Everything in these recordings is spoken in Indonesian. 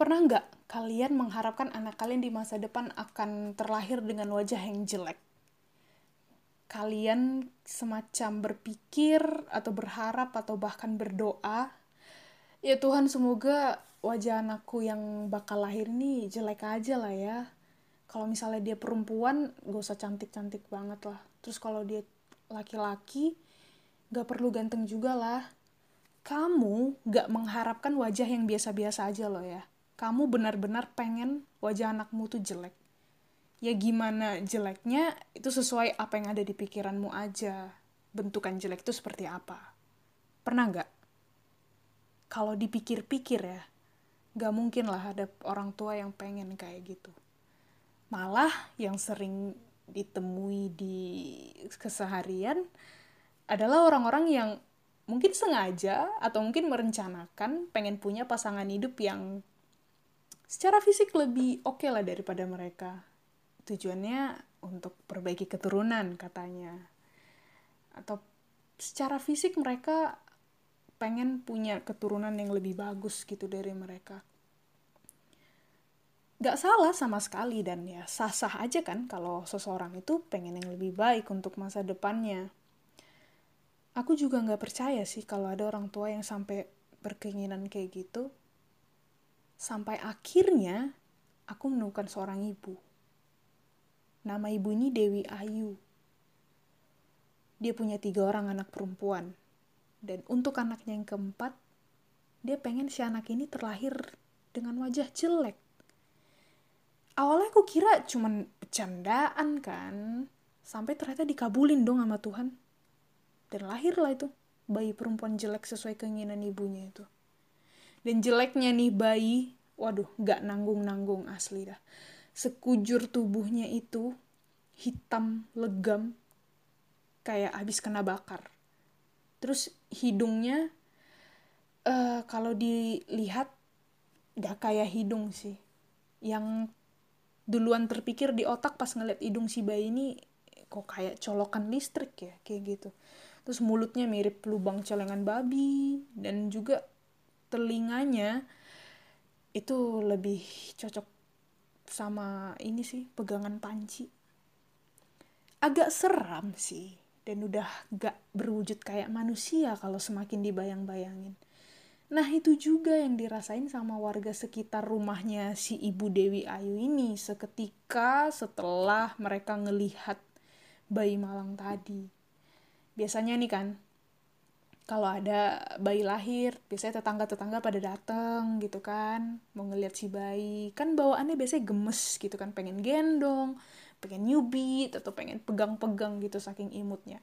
Pernah nggak kalian mengharapkan anak kalian di masa depan akan terlahir dengan wajah yang jelek? Kalian semacam berpikir atau berharap atau bahkan berdoa, ya Tuhan semoga wajah anakku yang bakal lahir ini jelek aja lah ya. Kalau misalnya dia perempuan, gak usah cantik-cantik banget lah. Terus kalau dia laki-laki, gak perlu ganteng juga lah. Kamu gak mengharapkan wajah yang biasa-biasa aja loh ya kamu benar-benar pengen wajah anakmu tuh jelek. Ya gimana jeleknya itu sesuai apa yang ada di pikiranmu aja. Bentukan jelek itu seperti apa. Pernah nggak? Kalau dipikir-pikir ya, nggak mungkin lah ada orang tua yang pengen kayak gitu. Malah yang sering ditemui di keseharian adalah orang-orang yang mungkin sengaja atau mungkin merencanakan pengen punya pasangan hidup yang secara fisik lebih oke okay lah daripada mereka. Tujuannya untuk perbaiki keturunan katanya. Atau secara fisik mereka pengen punya keturunan yang lebih bagus gitu dari mereka. Gak salah sama sekali dan ya sah-sah aja kan kalau seseorang itu pengen yang lebih baik untuk masa depannya. Aku juga gak percaya sih kalau ada orang tua yang sampai berkeinginan kayak gitu Sampai akhirnya aku menemukan seorang ibu. Nama ibu ini Dewi Ayu. Dia punya tiga orang anak perempuan. Dan untuk anaknya yang keempat, dia pengen si anak ini terlahir dengan wajah jelek. Awalnya aku kira cuman bercandaan kan. Sampai ternyata dikabulin dong sama Tuhan. Dan lahirlah itu bayi perempuan jelek sesuai keinginan ibunya itu. Dan jeleknya nih bayi, waduh, gak nanggung-nanggung asli dah. Sekujur tubuhnya itu hitam, legam, kayak habis kena bakar. Terus hidungnya, uh, kalau dilihat, gak kayak hidung sih. Yang duluan terpikir di otak pas ngeliat hidung si bayi ini, kok kayak colokan listrik ya, kayak gitu. Terus mulutnya mirip lubang celengan babi, dan juga telinganya itu lebih cocok sama ini sih pegangan panci. Agak seram sih dan udah gak berwujud kayak manusia kalau semakin dibayang-bayangin. Nah itu juga yang dirasain sama warga sekitar rumahnya si ibu Dewi Ayu ini seketika setelah mereka ngelihat bayi malang tadi. Biasanya nih kan kalau ada bayi lahir biasanya tetangga-tetangga pada dateng gitu kan mau ngeliat si bayi. Kan bawaannya biasanya gemes gitu kan pengen gendong pengen nyubit atau pengen pegang-pegang gitu saking imutnya.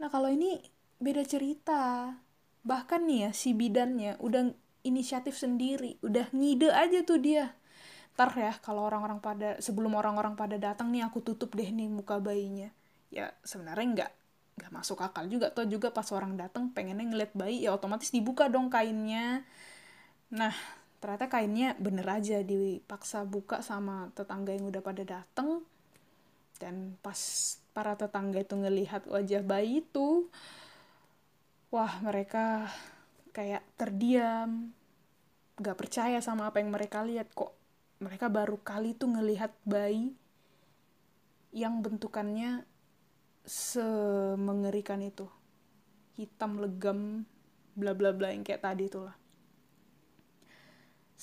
Nah kalau ini beda cerita. Bahkan nih ya si bidannya udah inisiatif sendiri udah ngide aja tuh dia. Ntar ya kalau orang-orang pada sebelum orang-orang pada datang nih aku tutup deh nih muka bayinya. Ya sebenarnya enggak nggak masuk akal juga tuh juga pas orang datang pengennya ngeliat bayi ya otomatis dibuka dong kainnya. Nah ternyata kainnya bener aja dipaksa buka sama tetangga yang udah pada dateng. Dan pas para tetangga itu ngelihat wajah bayi itu wah mereka kayak terdiam gak percaya sama apa yang mereka lihat. Kok mereka baru kali tuh ngelihat bayi yang bentukannya semengerikan itu. Hitam legam bla bla bla yang kayak tadi itulah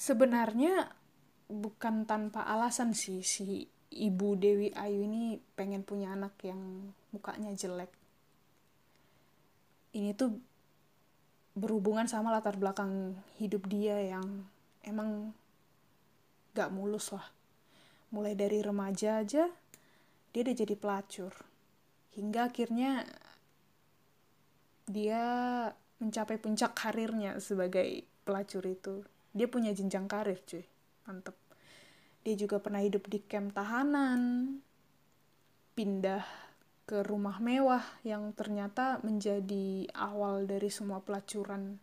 sebenarnya bukan tanpa alasan sih si ibu Dewi Ayu ini pengen punya anak yang mukanya jelek. Ini tuh berhubungan sama latar belakang hidup dia yang emang gak mulus lah. Mulai dari remaja aja dia udah jadi pelacur hingga akhirnya dia mencapai puncak karirnya sebagai pelacur itu. Dia punya jenjang karir cuy. Mantep. Dia juga pernah hidup di camp tahanan pindah ke rumah mewah yang ternyata menjadi awal dari semua pelacuran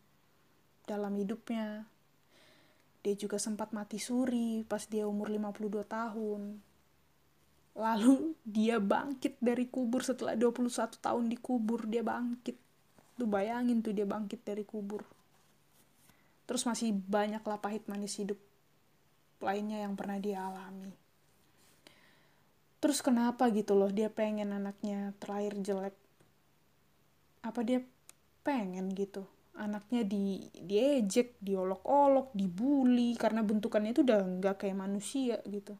dalam hidupnya. Dia juga sempat mati suri pas dia umur 52 tahun lalu dia bangkit dari kubur setelah 21 tahun dikubur dia bangkit tuh bayangin tuh dia bangkit dari kubur terus masih banyak lah pahit manis hidup lainnya yang pernah dia alami. Terus kenapa gitu loh dia pengen anaknya terlahir jelek? Apa dia pengen gitu? Anaknya di diejek, diolok-olok, dibully karena bentukannya itu udah nggak kayak manusia gitu.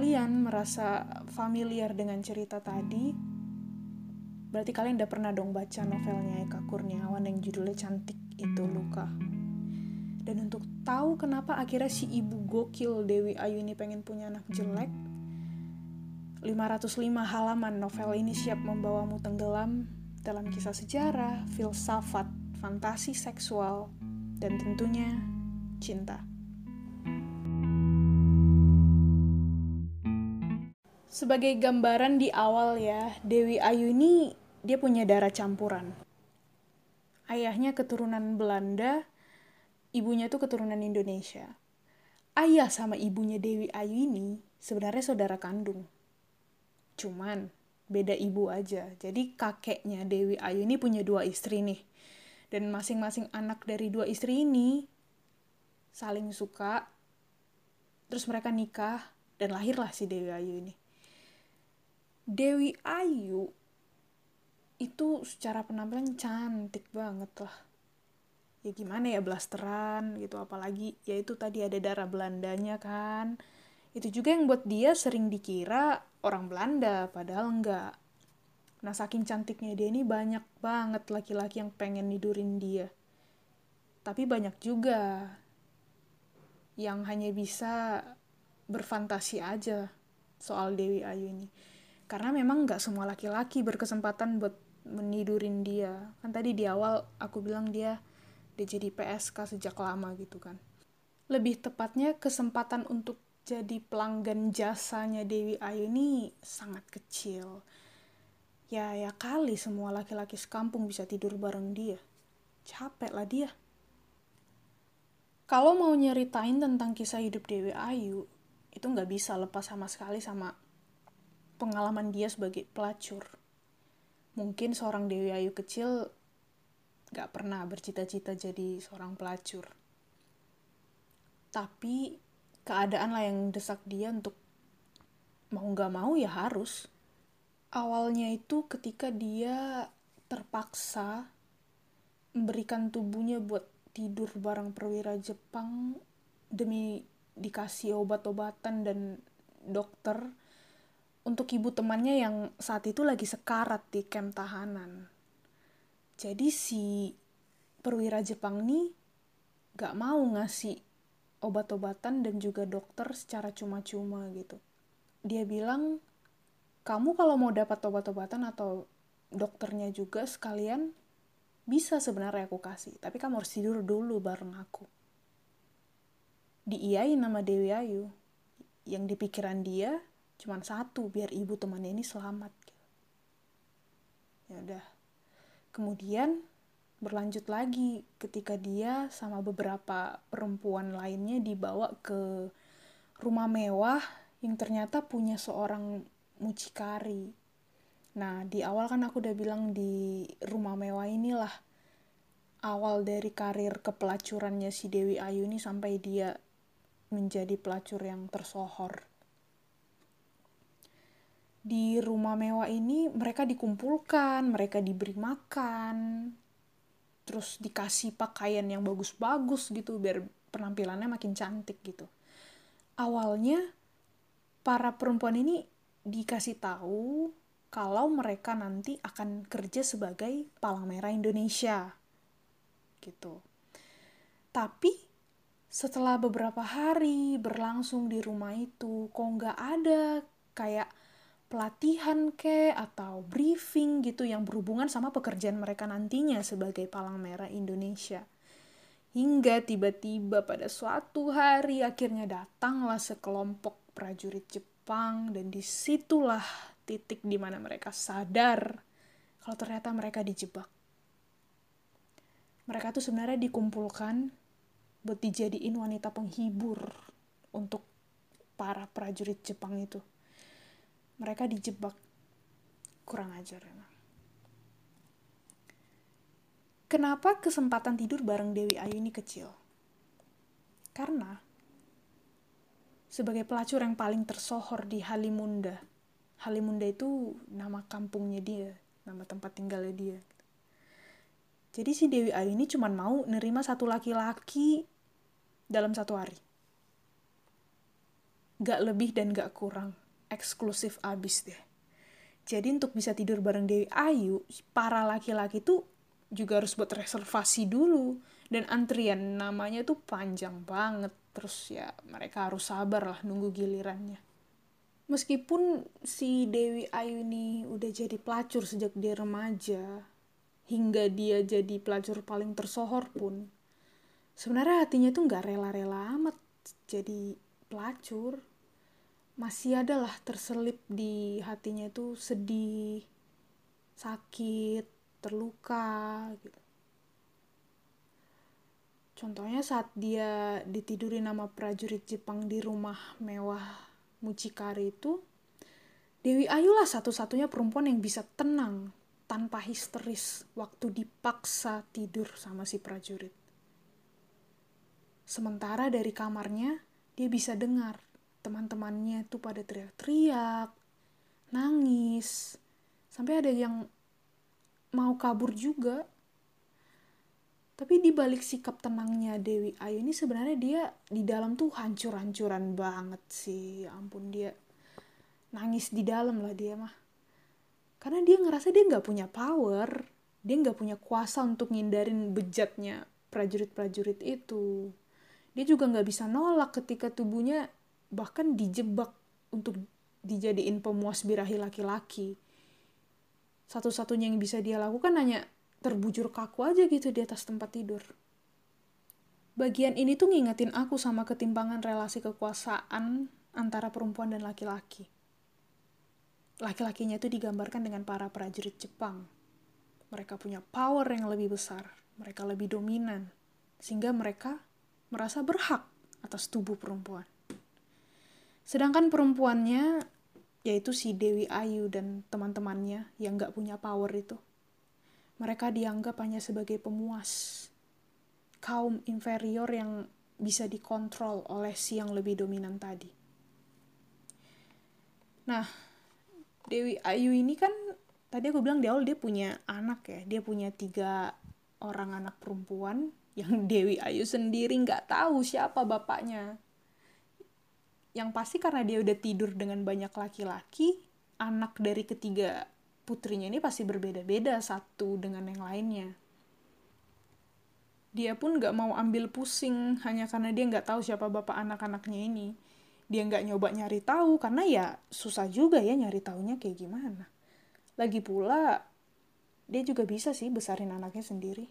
Kalian merasa familiar dengan cerita tadi, berarti kalian udah pernah dong baca novelnya Eka Kurniawan yang judulnya Cantik itu Luka. Dan untuk tahu kenapa akhirnya si ibu gokil Dewi Ayu ini pengen punya anak jelek, 505 halaman novel ini siap membawamu tenggelam dalam kisah sejarah, filsafat, fantasi seksual, dan tentunya cinta. Sebagai gambaran di awal ya, Dewi Ayu ini dia punya darah campuran. Ayahnya keturunan Belanda, ibunya tuh keturunan Indonesia. Ayah sama ibunya Dewi Ayu ini sebenarnya saudara kandung. Cuman beda ibu aja. Jadi kakeknya Dewi Ayu ini punya dua istri nih. Dan masing-masing anak dari dua istri ini saling suka. Terus mereka nikah dan lahirlah si Dewi Ayu ini. Dewi Ayu itu secara penampilan cantik banget lah. Ya gimana ya blasteran gitu. Apalagi ya itu tadi ada darah Belandanya kan. Itu juga yang buat dia sering dikira orang Belanda padahal enggak. Nah saking cantiknya dia ini banyak banget laki-laki yang pengen nidurin dia. Tapi banyak juga yang hanya bisa berfantasi aja soal Dewi Ayu ini karena memang nggak semua laki-laki berkesempatan buat menidurin dia. Kan tadi di awal aku bilang dia dia jadi PSK sejak lama gitu kan. Lebih tepatnya kesempatan untuk jadi pelanggan jasanya Dewi Ayu ini sangat kecil. Ya ya kali semua laki-laki sekampung bisa tidur bareng dia. Capek lah dia. Kalau mau nyeritain tentang kisah hidup Dewi Ayu itu nggak bisa lepas sama sekali sama pengalaman dia sebagai pelacur. Mungkin seorang Dewi Ayu kecil gak pernah bercita-cita jadi seorang pelacur. Tapi keadaan lah yang desak dia untuk mau gak mau ya harus. Awalnya itu ketika dia terpaksa memberikan tubuhnya buat tidur bareng perwira Jepang demi dikasih obat-obatan dan dokter untuk ibu temannya yang saat itu lagi sekarat di kem tahanan. Jadi si perwira Jepang nih gak mau ngasih obat-obatan dan juga dokter secara cuma-cuma gitu. Dia bilang, kamu kalau mau dapat obat-obatan atau dokternya juga sekalian, bisa sebenarnya aku kasih. Tapi kamu harus tidur dulu bareng aku. Diiyain nama Dewi Ayu. Yang di pikiran dia, cuma satu biar ibu temannya ini selamat gitu. ya udah kemudian berlanjut lagi ketika dia sama beberapa perempuan lainnya dibawa ke rumah mewah yang ternyata punya seorang mucikari. Nah, di awal kan aku udah bilang di rumah mewah inilah awal dari karir kepelacurannya si Dewi Ayu ini sampai dia menjadi pelacur yang tersohor di rumah mewah ini mereka dikumpulkan, mereka diberi makan, terus dikasih pakaian yang bagus-bagus gitu biar penampilannya makin cantik gitu. Awalnya para perempuan ini dikasih tahu kalau mereka nanti akan kerja sebagai palang merah Indonesia gitu. Tapi setelah beberapa hari berlangsung di rumah itu, kok nggak ada kayak pelatihan ke atau briefing gitu yang berhubungan sama pekerjaan mereka nantinya sebagai palang merah Indonesia. Hingga tiba-tiba pada suatu hari akhirnya datanglah sekelompok prajurit Jepang dan di situlah titik di mana mereka sadar kalau ternyata mereka dijebak. Mereka tuh sebenarnya dikumpulkan buat dijadiin wanita penghibur untuk para prajurit Jepang itu mereka dijebak kurang ajar emang Kenapa kesempatan tidur bareng Dewi Ayu ini kecil? Karena sebagai pelacur yang paling tersohor di Halimunda. Halimunda itu nama kampungnya dia, nama tempat tinggalnya dia. Jadi si Dewi Ayu ini cuma mau nerima satu laki-laki dalam satu hari. Gak lebih dan gak kurang. Eksklusif abis deh. Jadi untuk bisa tidur bareng Dewi Ayu, para laki-laki tuh juga harus buat reservasi dulu. Dan antrian namanya tuh panjang banget. Terus ya mereka harus sabar lah nunggu gilirannya. Meskipun si Dewi Ayu ini udah jadi pelacur sejak dia remaja hingga dia jadi pelacur paling tersohor pun sebenarnya hatinya tuh nggak rela-rela amat jadi pelacur masih ada lah terselip di hatinya tuh sedih sakit terluka gitu. Contohnya saat dia ditiduri nama prajurit Jepang di rumah mewah Mucikari itu, Dewi Ayu lah satu-satunya perempuan yang bisa tenang tanpa histeris waktu dipaksa tidur sama si prajurit. Sementara dari kamarnya, dia bisa dengar teman-temannya tuh pada teriak-teriak, nangis, sampai ada yang mau kabur juga. Tapi di balik sikap tenangnya Dewi Ayu ini sebenarnya dia di dalam tuh hancur-hancuran banget sih. Ya ampun dia nangis di dalam lah dia mah. Karena dia ngerasa dia nggak punya power dia nggak punya kuasa untuk ngindarin bejatnya prajurit-prajurit itu. Dia juga nggak bisa nolak ketika tubuhnya bahkan dijebak untuk dijadiin pemuas birahi laki-laki satu-satunya yang bisa dia lakukan hanya terbujur kaku aja gitu di atas tempat tidur. Bagian ini tuh ngingetin aku sama ketimpangan relasi kekuasaan antara perempuan dan laki-laki. Laki-lakinya itu digambarkan dengan para prajurit Jepang. Mereka punya power yang lebih besar, mereka lebih dominan, sehingga mereka merasa berhak atas tubuh perempuan. Sedangkan perempuannya yaitu si Dewi Ayu dan teman-temannya yang gak punya power itu. Mereka dianggap hanya sebagai pemuas, kaum inferior yang bisa dikontrol oleh si yang lebih dominan tadi. Nah, Dewi Ayu ini kan tadi aku bilang di awal dia punya anak ya, dia punya tiga orang anak perempuan yang Dewi Ayu sendiri nggak tahu siapa bapaknya yang pasti karena dia udah tidur dengan banyak laki-laki, anak dari ketiga putrinya ini pasti berbeda-beda satu dengan yang lainnya. Dia pun gak mau ambil pusing hanya karena dia gak tahu siapa bapak anak-anaknya ini. Dia gak nyoba nyari tahu karena ya susah juga ya nyari taunya kayak gimana. Lagi pula dia juga bisa sih besarin anaknya sendiri.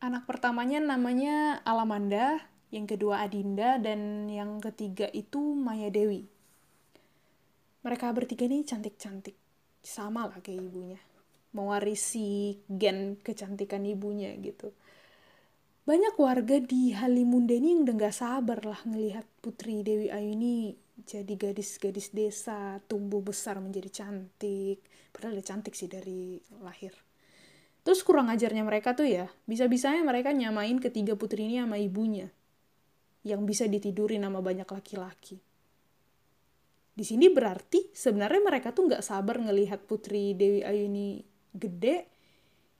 Anak pertamanya namanya Alamanda, yang kedua Adinda, dan yang ketiga itu Maya Dewi. Mereka bertiga ini cantik-cantik, sama lah kayak ibunya. Mewarisi gen kecantikan ibunya gitu. Banyak warga di Halimunda ini yang udah gak sabar lah ngelihat Putri Dewi Ayu ini jadi gadis-gadis desa, tumbuh besar menjadi cantik. Padahal udah cantik sih dari lahir. Terus kurang ajarnya mereka tuh ya, bisa-bisanya mereka nyamain ketiga putri ini sama ibunya yang bisa ditiduri nama banyak laki-laki. Di sini berarti sebenarnya mereka tuh nggak sabar ngelihat Putri Dewi Ayu ini gede,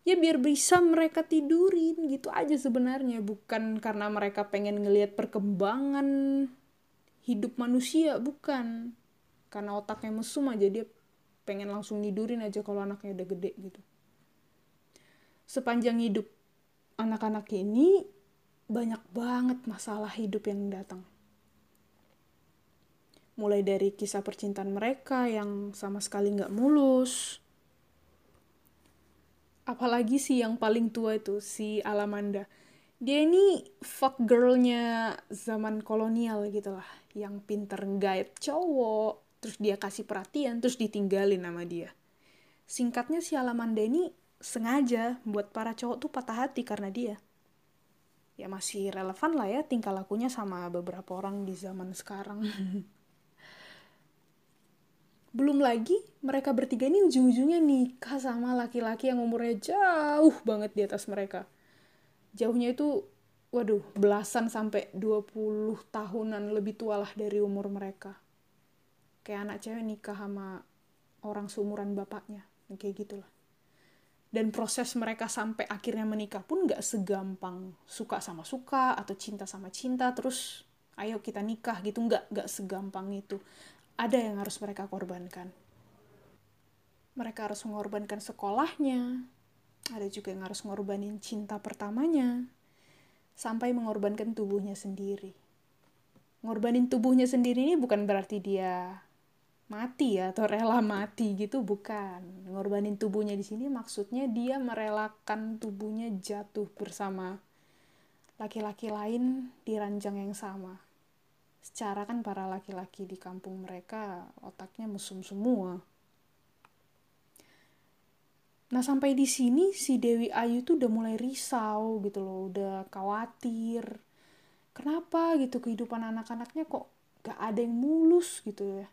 ya biar bisa mereka tidurin gitu aja sebenarnya. Bukan karena mereka pengen ngelihat perkembangan hidup manusia, bukan. Karena otaknya mesum aja dia pengen langsung tidurin aja kalau anaknya udah gede gitu. Sepanjang hidup anak-anak ini banyak banget masalah hidup yang datang. Mulai dari kisah percintaan mereka yang sama sekali nggak mulus. Apalagi sih yang paling tua itu, si Alamanda. Dia ini fuck girlnya zaman kolonial gitu lah. Yang pinter guide cowok, terus dia kasih perhatian, terus ditinggalin sama dia. Singkatnya si Alamanda ini sengaja buat para cowok tuh patah hati karena dia ya masih relevan lah ya tingkah lakunya sama beberapa orang di zaman sekarang. Belum lagi mereka bertiga ini ujung-ujungnya nikah sama laki-laki yang umurnya jauh banget di atas mereka. Jauhnya itu waduh, belasan sampai 20 tahunan lebih tua lah dari umur mereka. Kayak anak cewek nikah sama orang seumuran bapaknya, kayak gitulah. Dan proses mereka sampai akhirnya menikah pun gak segampang suka sama suka atau cinta sama cinta terus ayo kita nikah gitu nggak nggak segampang itu ada yang harus mereka korbankan. Mereka harus mengorbankan sekolahnya, ada juga yang harus mengorbanin cinta pertamanya, sampai mengorbankan tubuhnya sendiri. Ngorbanin tubuhnya sendiri ini bukan berarti dia mati ya atau rela mati gitu bukan. Ngorbanin tubuhnya di sini maksudnya dia merelakan tubuhnya jatuh bersama laki-laki lain di ranjang yang sama secara kan para laki-laki di kampung mereka otaknya mesum semua. Nah sampai di sini si Dewi Ayu tuh udah mulai risau gitu loh, udah khawatir. Kenapa gitu kehidupan anak-anaknya kok gak ada yang mulus gitu ya.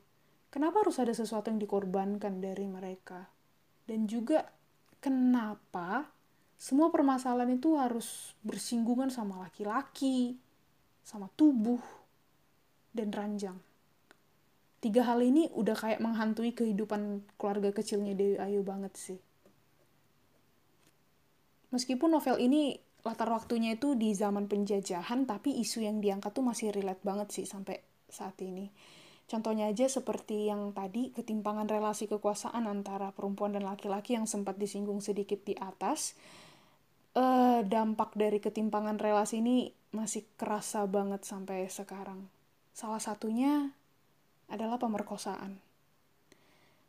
Kenapa harus ada sesuatu yang dikorbankan dari mereka? Dan juga kenapa semua permasalahan itu harus bersinggungan sama laki-laki, sama tubuh, dan ranjang. Tiga hal ini udah kayak menghantui kehidupan keluarga kecilnya Dewi Ayu banget sih. Meskipun novel ini latar waktunya itu di zaman penjajahan, tapi isu yang diangkat tuh masih relate banget sih sampai saat ini. Contohnya aja seperti yang tadi, ketimpangan relasi kekuasaan antara perempuan dan laki-laki yang sempat disinggung sedikit di atas. Uh, dampak dari ketimpangan relasi ini masih kerasa banget sampai sekarang Salah satunya adalah pemerkosaan.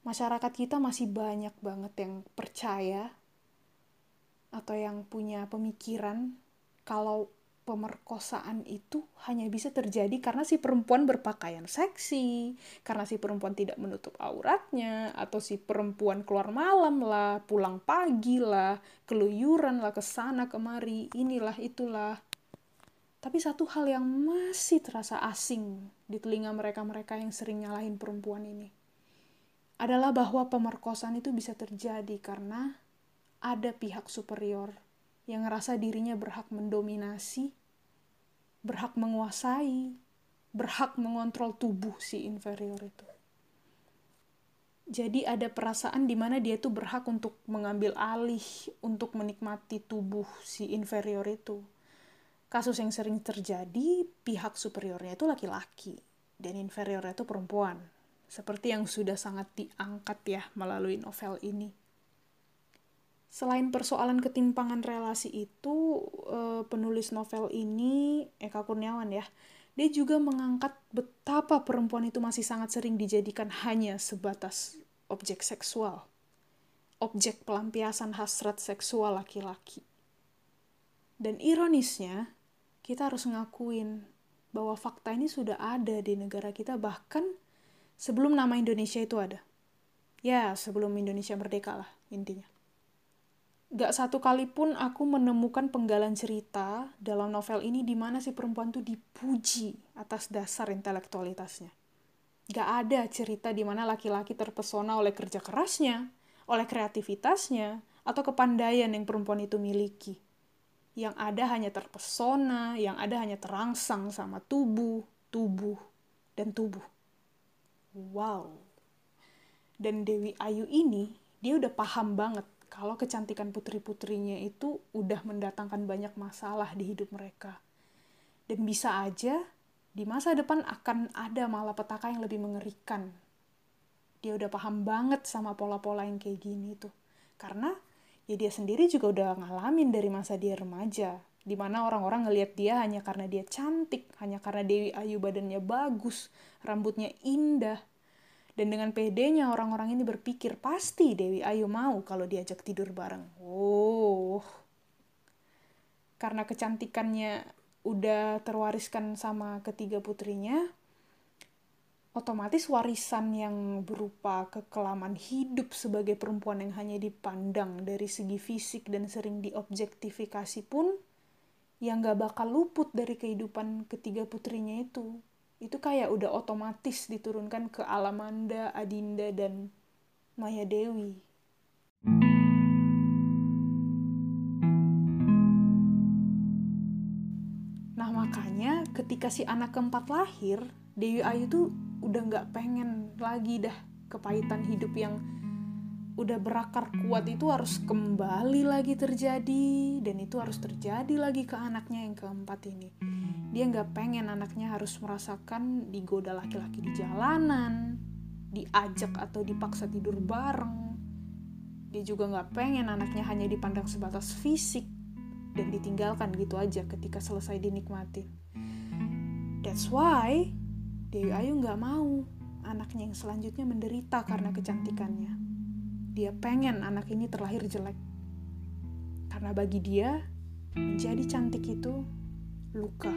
Masyarakat kita masih banyak banget yang percaya atau yang punya pemikiran kalau pemerkosaan itu hanya bisa terjadi karena si perempuan berpakaian seksi, karena si perempuan tidak menutup auratnya, atau si perempuan keluar malam lah, pulang pagi lah, keluyuran lah, ke sana kemari, inilah itulah. Tapi satu hal yang masih terasa asing di telinga mereka-mereka yang sering nyalahin perempuan ini adalah bahwa pemerkosaan itu bisa terjadi karena ada pihak superior yang ngerasa dirinya berhak mendominasi, berhak menguasai, berhak mengontrol tubuh si inferior itu. Jadi ada perasaan di mana dia tuh berhak untuk mengambil alih, untuk menikmati tubuh si inferior itu kasus yang sering terjadi pihak superiornya itu laki-laki dan inferiornya itu perempuan. Seperti yang sudah sangat diangkat ya melalui novel ini. Selain persoalan ketimpangan relasi itu, eh, penulis novel ini, Eka Kurniawan ya, dia juga mengangkat betapa perempuan itu masih sangat sering dijadikan hanya sebatas objek seksual. Objek pelampiasan hasrat seksual laki-laki. Dan ironisnya, kita harus ngakuin bahwa fakta ini sudah ada di negara kita bahkan sebelum nama Indonesia itu ada. Ya, sebelum Indonesia merdeka lah intinya. Gak satu kali pun aku menemukan penggalan cerita dalam novel ini di mana si perempuan tuh dipuji atas dasar intelektualitasnya. Gak ada cerita di mana laki-laki terpesona oleh kerja kerasnya, oleh kreativitasnya, atau kepandaian yang perempuan itu miliki yang ada hanya terpesona, yang ada hanya terangsang sama tubuh, tubuh, dan tubuh. Wow. Dan Dewi Ayu ini, dia udah paham banget kalau kecantikan putri-putrinya itu udah mendatangkan banyak masalah di hidup mereka. Dan bisa aja di masa depan akan ada malapetaka yang lebih mengerikan. Dia udah paham banget sama pola-pola yang kayak gini tuh. Karena ya dia sendiri juga udah ngalamin dari masa dia remaja di mana orang-orang ngelihat dia hanya karena dia cantik hanya karena Dewi Ayu badannya bagus rambutnya indah dan dengan pedenya orang-orang ini berpikir pasti Dewi Ayu mau kalau diajak tidur bareng oh karena kecantikannya udah terwariskan sama ketiga putrinya otomatis warisan yang berupa kekelaman hidup sebagai perempuan yang hanya dipandang dari segi fisik dan sering diobjektifikasi pun yang gak bakal luput dari kehidupan ketiga putrinya itu. Itu kayak udah otomatis diturunkan ke Alamanda, Adinda, dan Maya Dewi. Nah makanya ketika si anak keempat lahir, Dewi Ayu tuh udah nggak pengen lagi dah kepahitan hidup yang udah berakar kuat itu harus kembali lagi terjadi dan itu harus terjadi lagi ke anaknya yang keempat ini dia nggak pengen anaknya harus merasakan digoda laki-laki di jalanan diajak atau dipaksa tidur bareng. Dia juga nggak pengen anaknya hanya dipandang sebatas fisik dan ditinggalkan gitu aja ketika selesai dinikmatin that's why Dewi Ayu nggak mau anaknya yang selanjutnya menderita karena kecantikannya. Dia pengen anak ini terlahir jelek. Karena bagi dia, menjadi cantik itu luka.